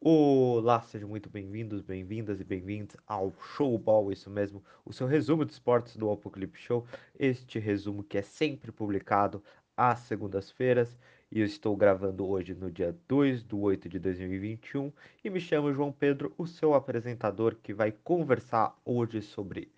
Olá, sejam muito bem-vindos, bem-vindas e bem-vindos ao Showball, isso mesmo, o seu resumo de esportes do Apocalipse Show. Este resumo que é sempre publicado às segundas-feiras e eu estou gravando hoje no dia 2 de 8 de 2021 e me chamo João Pedro, o seu apresentador que vai conversar hoje sobre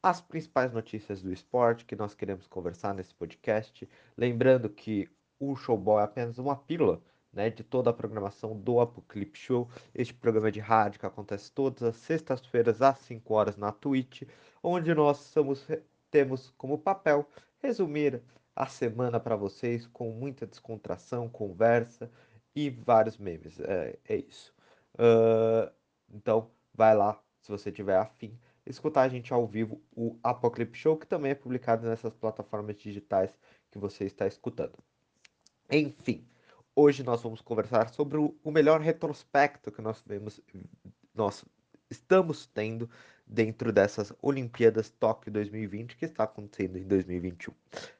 as principais notícias do esporte que nós queremos conversar nesse podcast. Lembrando que o Showball é apenas uma pílula né, de toda a programação do Apocalipse Show. Este programa de rádio que acontece todas as sextas-feiras às 5 horas na Twitch, onde nós somos, temos como papel resumir a semana para vocês com muita descontração, conversa e vários memes. É, é isso. Uh, então, vai lá se você tiver afim escutar a gente ao vivo, o Apocalipse Show, que também é publicado nessas plataformas digitais que você está escutando. Enfim, hoje nós vamos conversar sobre o, melhor retrospecto que nós vemos, nós estamos tendo dentro dessas Olimpíadas Tóquio 2020 que está acontecendo em 2021,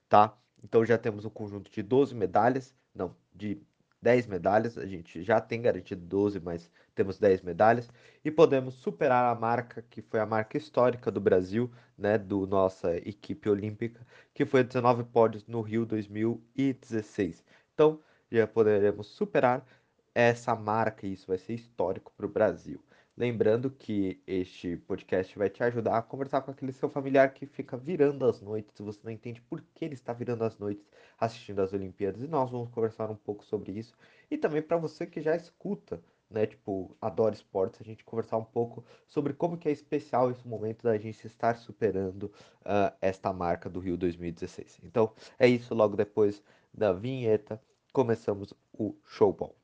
tá? Então já temos um conjunto de 12 medalhas, não, de 10 medalhas, a gente já tem garantido 12, mas temos 10 medalhas e podemos superar a marca que foi a marca histórica do Brasil, né, do nossa equipe olímpica, que foi 19 pódios no Rio 2016. Então, já poderemos superar essa marca e isso vai ser histórico para o Brasil. Lembrando que este podcast vai te ajudar a conversar com aquele seu familiar que fica virando as noites, você não entende por que ele está virando as noites assistindo as Olimpíadas, e nós vamos conversar um pouco sobre isso. E também para você que já escuta, né, tipo, adora esportes, a gente conversar um pouco sobre como que é especial esse momento da gente estar superando uh, esta marca do Rio 2016. Então, é isso, logo depois da vinheta, começamos o Showball.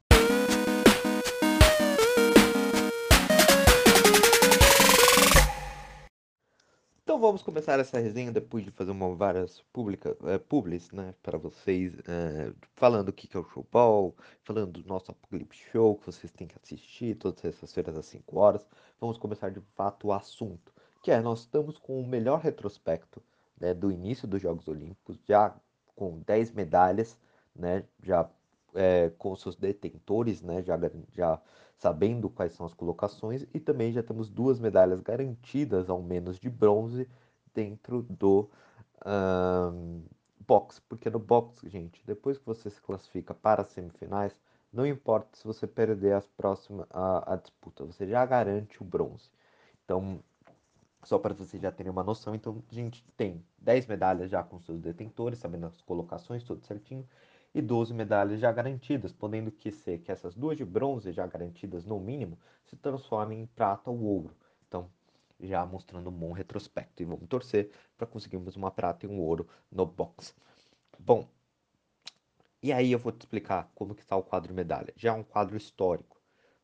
Então vamos começar essa resenha depois de fazer uma várias publica, é, publis, né, para vocês, é, falando o que, que é o Showball, falando do nosso Apocalipse Show, que vocês têm que assistir todas essas feiras às 5 horas. Vamos começar de fato o assunto, que é, nós estamos com o melhor retrospecto né, do início dos Jogos Olímpicos, já com 10 medalhas, né, já é, com seus detentores, né, já, já sabendo quais são as colocações, e também já temos duas medalhas garantidas, ao menos de bronze, dentro do um, boxe. Porque no boxe, gente, depois que você se classifica para as semifinais, não importa se você perder as próximas, a, a disputa, você já garante o bronze. Então, só para vocês já terem uma noção, então a gente tem 10 medalhas já com seus detentores, sabendo as colocações, tudo certinho e 12 medalhas já garantidas, podendo que ser que essas duas de bronze já garantidas no mínimo se transformem em prata ou ouro. Então, já mostrando um bom retrospecto e vamos torcer para conseguirmos uma prata e um ouro no box. Bom, e aí eu vou te explicar como que está o quadro medalha. Já é um quadro histórico.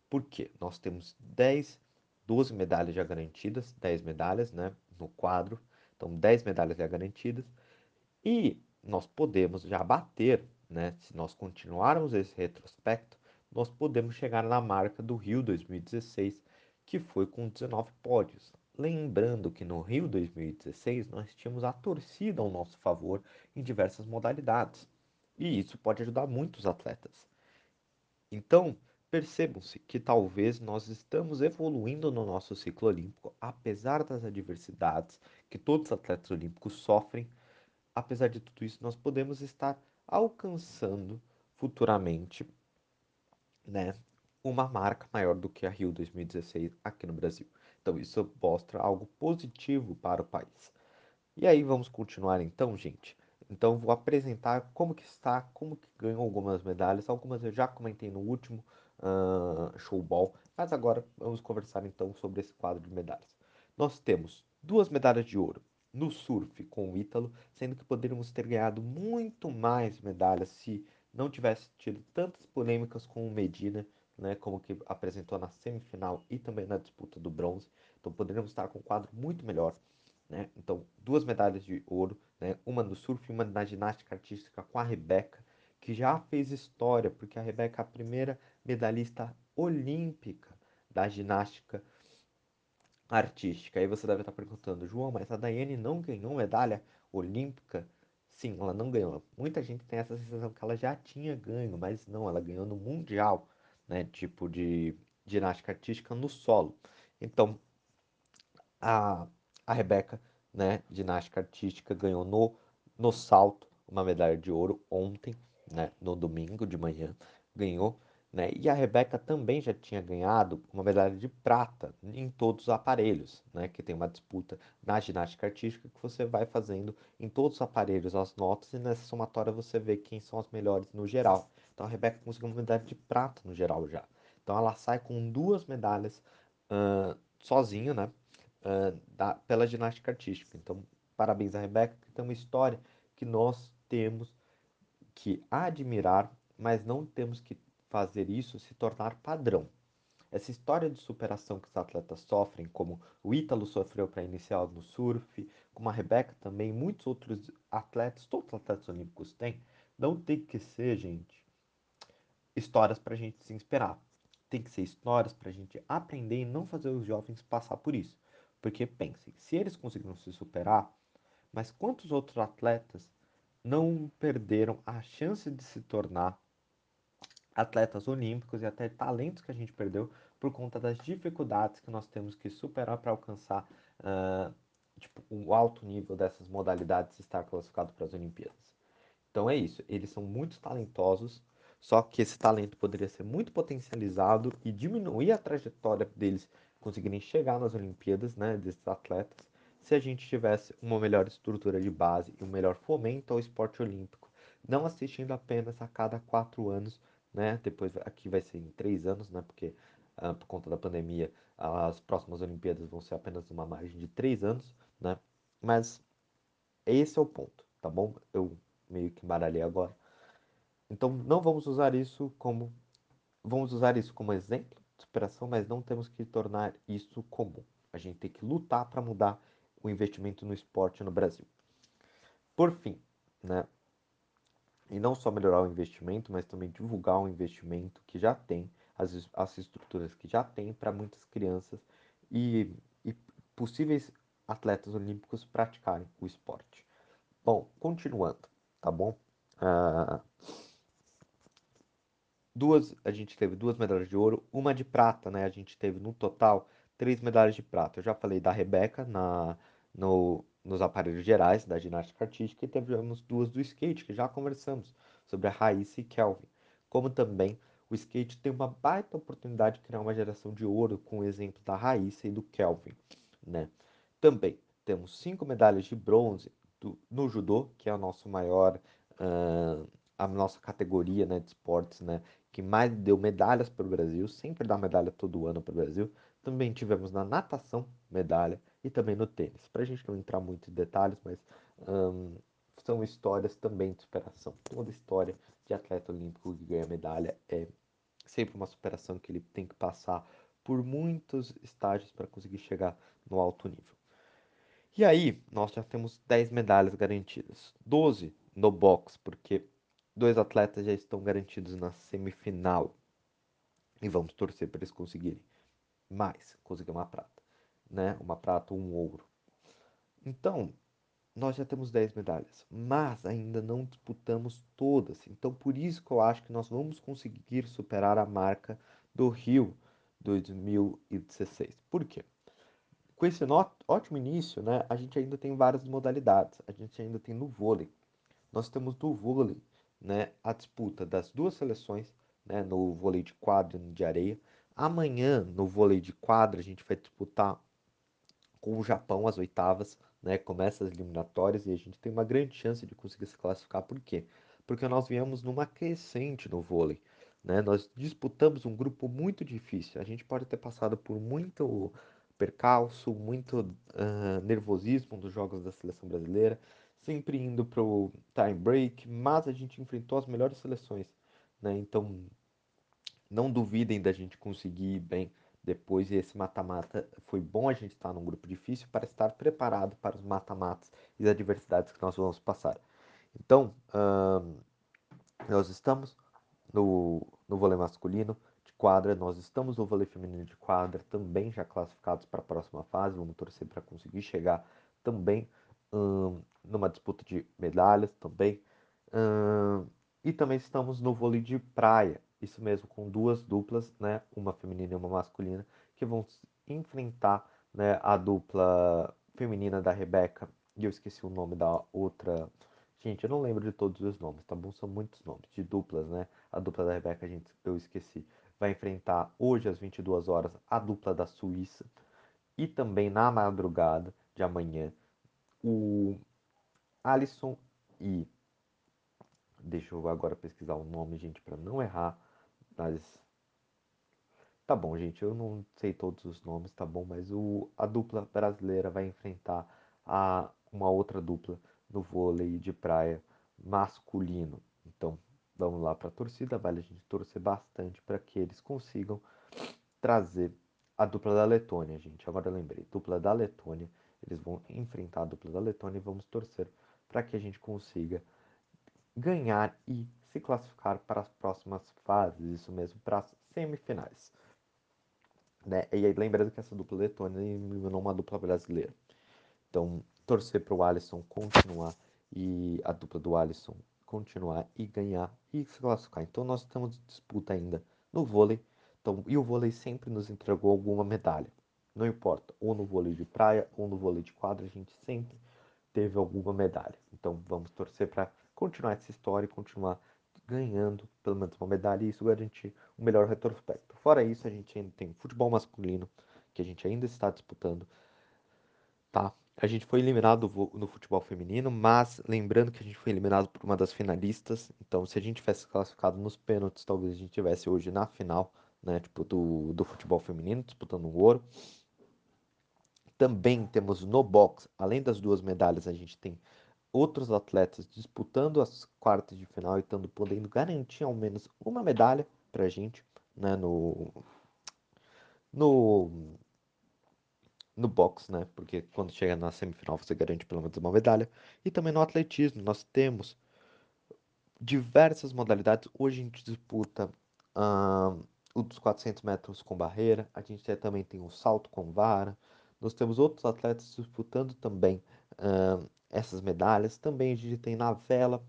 Por quê? Nós temos 10, 12 medalhas já garantidas, 10 medalhas, né, no quadro. Então, 10 medalhas já garantidas. E nós podemos já bater né? Se nós continuarmos esse retrospecto, nós podemos chegar na marca do Rio 2016, que foi com 19 pódios. Lembrando que no Rio 2016 nós tínhamos a torcida ao nosso favor em diversas modalidades, e isso pode ajudar muitos atletas. Então, percebam-se que talvez nós estamos evoluindo no nosso ciclo olímpico, apesar das adversidades que todos os atletas olímpicos sofrem. Apesar de tudo isso, nós podemos estar alcançando futuramente né, uma marca maior do que a Rio 2016 aqui no Brasil. Então isso mostra algo positivo para o país. E aí vamos continuar então, gente. Então vou apresentar como que está, como que ganhou algumas medalhas. Algumas eu já comentei no último uh, showball, mas agora vamos conversar então sobre esse quadro de medalhas. Nós temos duas medalhas de ouro, no surf com o Ítalo, sendo que poderíamos ter ganhado muito mais medalhas se não tivesse tido tantas polêmicas com o Medina, né, como que apresentou na semifinal e também na disputa do bronze. Então poderíamos estar com um quadro muito melhor. Né? Então, duas medalhas de ouro, né? uma no surf e uma na ginástica artística com a Rebeca, que já fez história, porque a Rebeca é a primeira medalhista olímpica da ginástica artística. Aí você deve estar perguntando, João, mas a Daiane não ganhou medalha olímpica? Sim, ela não ganhou. Muita gente tem essa sensação que ela já tinha ganho, mas não, ela ganhou no Mundial, né? Tipo de ginástica artística no solo. Então, a, a Rebeca, né, ginástica artística, ganhou no, no salto uma medalha de ouro ontem, né, no domingo de manhã, ganhou. Né? E a Rebeca também já tinha ganhado uma medalha de prata em todos os aparelhos, né? Que tem uma disputa na ginástica artística que você vai fazendo em todos os aparelhos as notas e nessa somatória você vê quem são as melhores no geral. Então a Rebeca conseguiu uma medalha de prata no geral já. Então ela sai com duas medalhas uh, sozinha, né? Uh, da, pela ginástica artística. Então, parabéns a Rebeca, que tem uma história que nós temos que admirar, mas não temos que fazer isso se tornar padrão. Essa história de superação que os atletas sofrem, como o Ítalo sofreu para iniciar no surf, como a Rebeca também, muitos outros atletas, todos os atletas olímpicos têm, não tem que ser, gente, histórias para a gente se inspirar. Tem que ser histórias para a gente aprender e não fazer os jovens passar por isso. Porque pensem, se eles conseguiram se superar, mas quantos outros atletas não perderam a chance de se tornar atletas olímpicos e até talentos que a gente perdeu por conta das dificuldades que nós temos que superar para alcançar uh, tipo, o alto nível dessas modalidades estar classificado para as Olimpíadas. Então é isso, eles são muito talentosos, só que esse talento poderia ser muito potencializado e diminuir a trajetória deles conseguirem chegar nas Olimpíadas, né, desses atletas, se a gente tivesse uma melhor estrutura de base e um melhor fomento ao esporte olímpico, não assistindo apenas a cada quatro anos né? Depois aqui vai ser em três anos, né? Porque uh, por conta da pandemia as próximas Olimpíadas vão ser apenas uma margem de três anos, né? Mas esse é o ponto, tá bom? Eu meio que embaralhei agora. Então não vamos usar isso como vamos usar isso como exemplo de superação, mas não temos que tornar isso comum. A gente tem que lutar para mudar o investimento no esporte no Brasil. Por fim, né? E não só melhorar o investimento, mas também divulgar o investimento que já tem, as, as estruturas que já tem para muitas crianças e, e possíveis atletas olímpicos praticarem o esporte. Bom, continuando, tá bom? Uh, duas, a gente teve duas medalhas de ouro, uma de prata, né? A gente teve no total três medalhas de prata. Eu já falei da Rebeca na, no, nos aparelhos gerais da ginástica artística e tivemos duas do skate, que já conversamos sobre a Raíssa e Kelvin. Como também o skate tem uma baita oportunidade de criar uma geração de ouro com o exemplo da Raíssa e do Kelvin, né? Também temos cinco medalhas de bronze do, no judô, que é o nosso maior, uh, a nossa categoria né, de esportes, né? Que mais deu medalhas para o Brasil, sempre dá medalha todo ano para o Brasil. Também tivemos na natação medalha e também no tênis. Para a gente não entrar muito em detalhes, mas são histórias também de superação. Toda história de atleta olímpico que ganha medalha é sempre uma superação que ele tem que passar por muitos estágios para conseguir chegar no alto nível. E aí, nós já temos 10 medalhas garantidas, 12 no box, porque dois atletas já estão garantidos na semifinal. E vamos torcer para eles conseguirem mais, conseguir uma prata né? Uma prata ou um ouro. Então, nós já temos 10 medalhas, mas ainda não disputamos todas. Então, por isso que eu acho que nós vamos conseguir superar a marca do Rio 2016. Por quê? Com esse ótimo início, né, a gente ainda tem várias modalidades. A gente ainda tem no vôlei. Nós temos no vôlei né, a disputa das duas seleções, né, no vôlei de quadra e no de areia. Amanhã, no vôlei de quadra, a gente vai disputar com o Japão as oitavas, né? Começa as eliminatórias e a gente tem uma grande chance de conseguir se classificar. Por quê? Porque nós viemos numa crescente no vôlei. Né? Nós disputamos um grupo muito difícil. A gente pode ter passado por muito percalço, muito uh, nervosismo dos jogos da seleção brasileira, sempre indo para o time break, mas a gente enfrentou as melhores seleções. Né? Então, não duvidem da gente conseguir ir bem depois esse mata-mata foi bom a gente estar num grupo difícil para estar preparado para os mata-matas e as adversidades que nós vamos passar. Então, hum, nós estamos no, no vôlei masculino de quadra, nós estamos no vôlei feminino de quadra, também já classificados para a próxima fase, vamos torcer para conseguir chegar também hum, numa disputa de medalhas também. Hum, e também estamos no vôlei de praia, Isso mesmo, com duas duplas, né? Uma feminina e uma masculina, que vão enfrentar né, a dupla feminina da Rebeca. E eu esqueci o nome da outra. Gente, eu não lembro de todos os nomes, tá bom? São muitos nomes de duplas, né? A dupla da Rebeca, gente, eu esqueci. Vai enfrentar hoje às 22 horas a dupla da Suíça. E também na madrugada de amanhã, o Alisson e. Deixa eu agora pesquisar o nome, gente, para não errar. Mas. Tá bom, gente, eu não sei todos os nomes, tá bom? Mas o, a dupla brasileira vai enfrentar a, uma outra dupla no vôlei de praia masculino. Então, vamos lá para a torcida, vale a gente torcer bastante para que eles consigam trazer a dupla da Letônia, gente. Agora eu lembrei, dupla da Letônia. Eles vão enfrentar a dupla da Letônia e vamos torcer para que a gente consiga ganhar e se classificar para as próximas fases, isso mesmo, para as semifinais. Né? E aí, lembrando que essa dupla letônia eliminou uma dupla brasileira. Então, torcer para o Alisson continuar e a dupla do Alisson continuar e ganhar e se classificar. Então, nós estamos disputa ainda no vôlei. Então, e o vôlei sempre nos entregou alguma medalha. Não importa, ou no vôlei de praia ou no vôlei de quadra, a gente sempre teve alguma medalha. Então, vamos torcer para continuar essa história e continuar ganhando pelo menos uma medalha e isso garantir um melhor retrospecto. Fora isso, a gente ainda tem futebol masculino, que a gente ainda está disputando, tá? A gente foi eliminado no futebol feminino, mas lembrando que a gente foi eliminado por uma das finalistas, então se a gente tivesse classificado nos pênaltis, talvez a gente tivesse hoje na final, né, tipo do, do futebol feminino, disputando o ouro. Também temos no box, além das duas medalhas, a gente tem outros atletas disputando as quartas de final e estando podendo garantir ao menos uma medalha para a gente, né, no no no box, né? Porque quando chega na semifinal você garante pelo menos uma medalha. E também no atletismo nós temos diversas modalidades. Hoje a gente disputa uh, o dos 400 metros com barreira. A gente também tem o salto com vara. Nós temos outros atletas disputando também essas medalhas. Também a gente tem na vela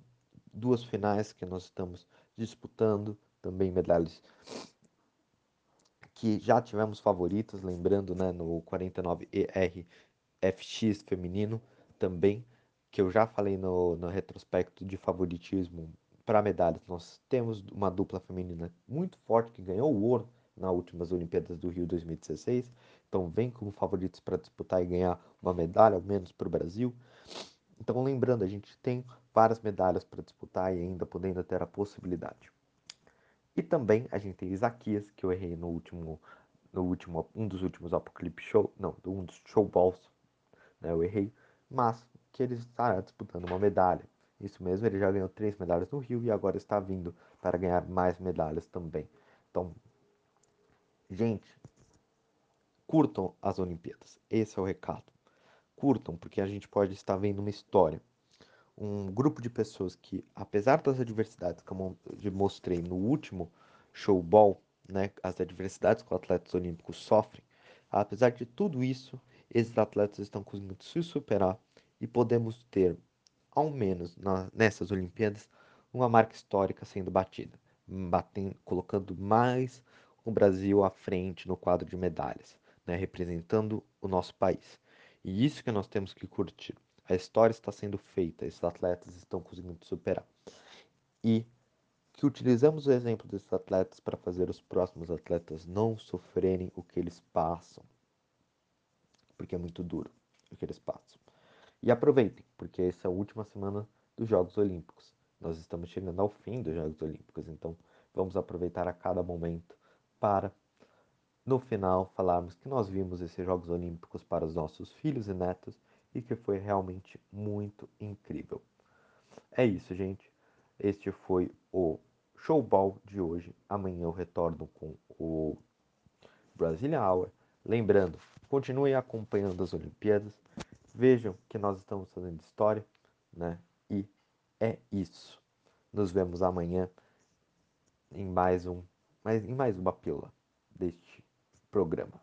duas finais que nós estamos disputando, também medalhas que já tivemos favoritos, lembrando, né, no 49ER feminino também, que eu já falei no, no retrospecto de favoritismo para medalhas. Nós temos uma dupla feminina muito forte que ganhou o ouro nas últimas Olimpíadas do Rio 2016. Então vem como favoritos para disputar e ganhar uma medalha, ao menos para o Brasil. Então, lembrando, a gente tem várias medalhas para disputar e ainda podendo ter a possibilidade. E também a gente tem Isaquias, que eu errei no último, no último, um dos últimos Apocalipse Show, não, um dos showballs, né, eu errei, mas que ele está disputando uma medalha. Isso mesmo, ele já ganhou três medalhas no Rio e agora está vindo para ganhar mais medalhas também. Então, gente, curtam as Olimpíadas. Esse é o recado curtam, porque a gente pode estar vendo uma história. Um grupo de pessoas que, apesar das adversidades que eu mostrei no último showball, né, as adversidades que os atletas olímpicos sofrem, apesar de tudo isso, esses atletas estão conseguindo se superar e podemos ter, ao menos na, nessas Olimpíadas, uma marca histórica sendo batida, batendo, colocando mais o Brasil à frente no quadro de medalhas, né, representando o nosso país. E isso que nós temos que curtir. A história está sendo feita, esses atletas estão conseguindo superar. E que utilizamos o exemplo desses atletas para fazer os próximos atletas não sofrerem o que eles passam. Porque é muito duro o que eles passam. E aproveitem, porque essa é a última semana dos Jogos Olímpicos. Nós estamos chegando ao fim dos Jogos Olímpicos, então vamos aproveitar a cada momento para no final falarmos que nós vimos esses Jogos Olímpicos para os nossos filhos e netos e que foi realmente muito incrível. É isso, gente. Este foi o showball de hoje. Amanhã eu retorno com o Brasilia Hour. Lembrando, continuem acompanhando as Olimpíadas. Vejam que nós estamos fazendo história, né? E é isso. Nos vemos amanhã em mais um, em mais uma pílula deste programa.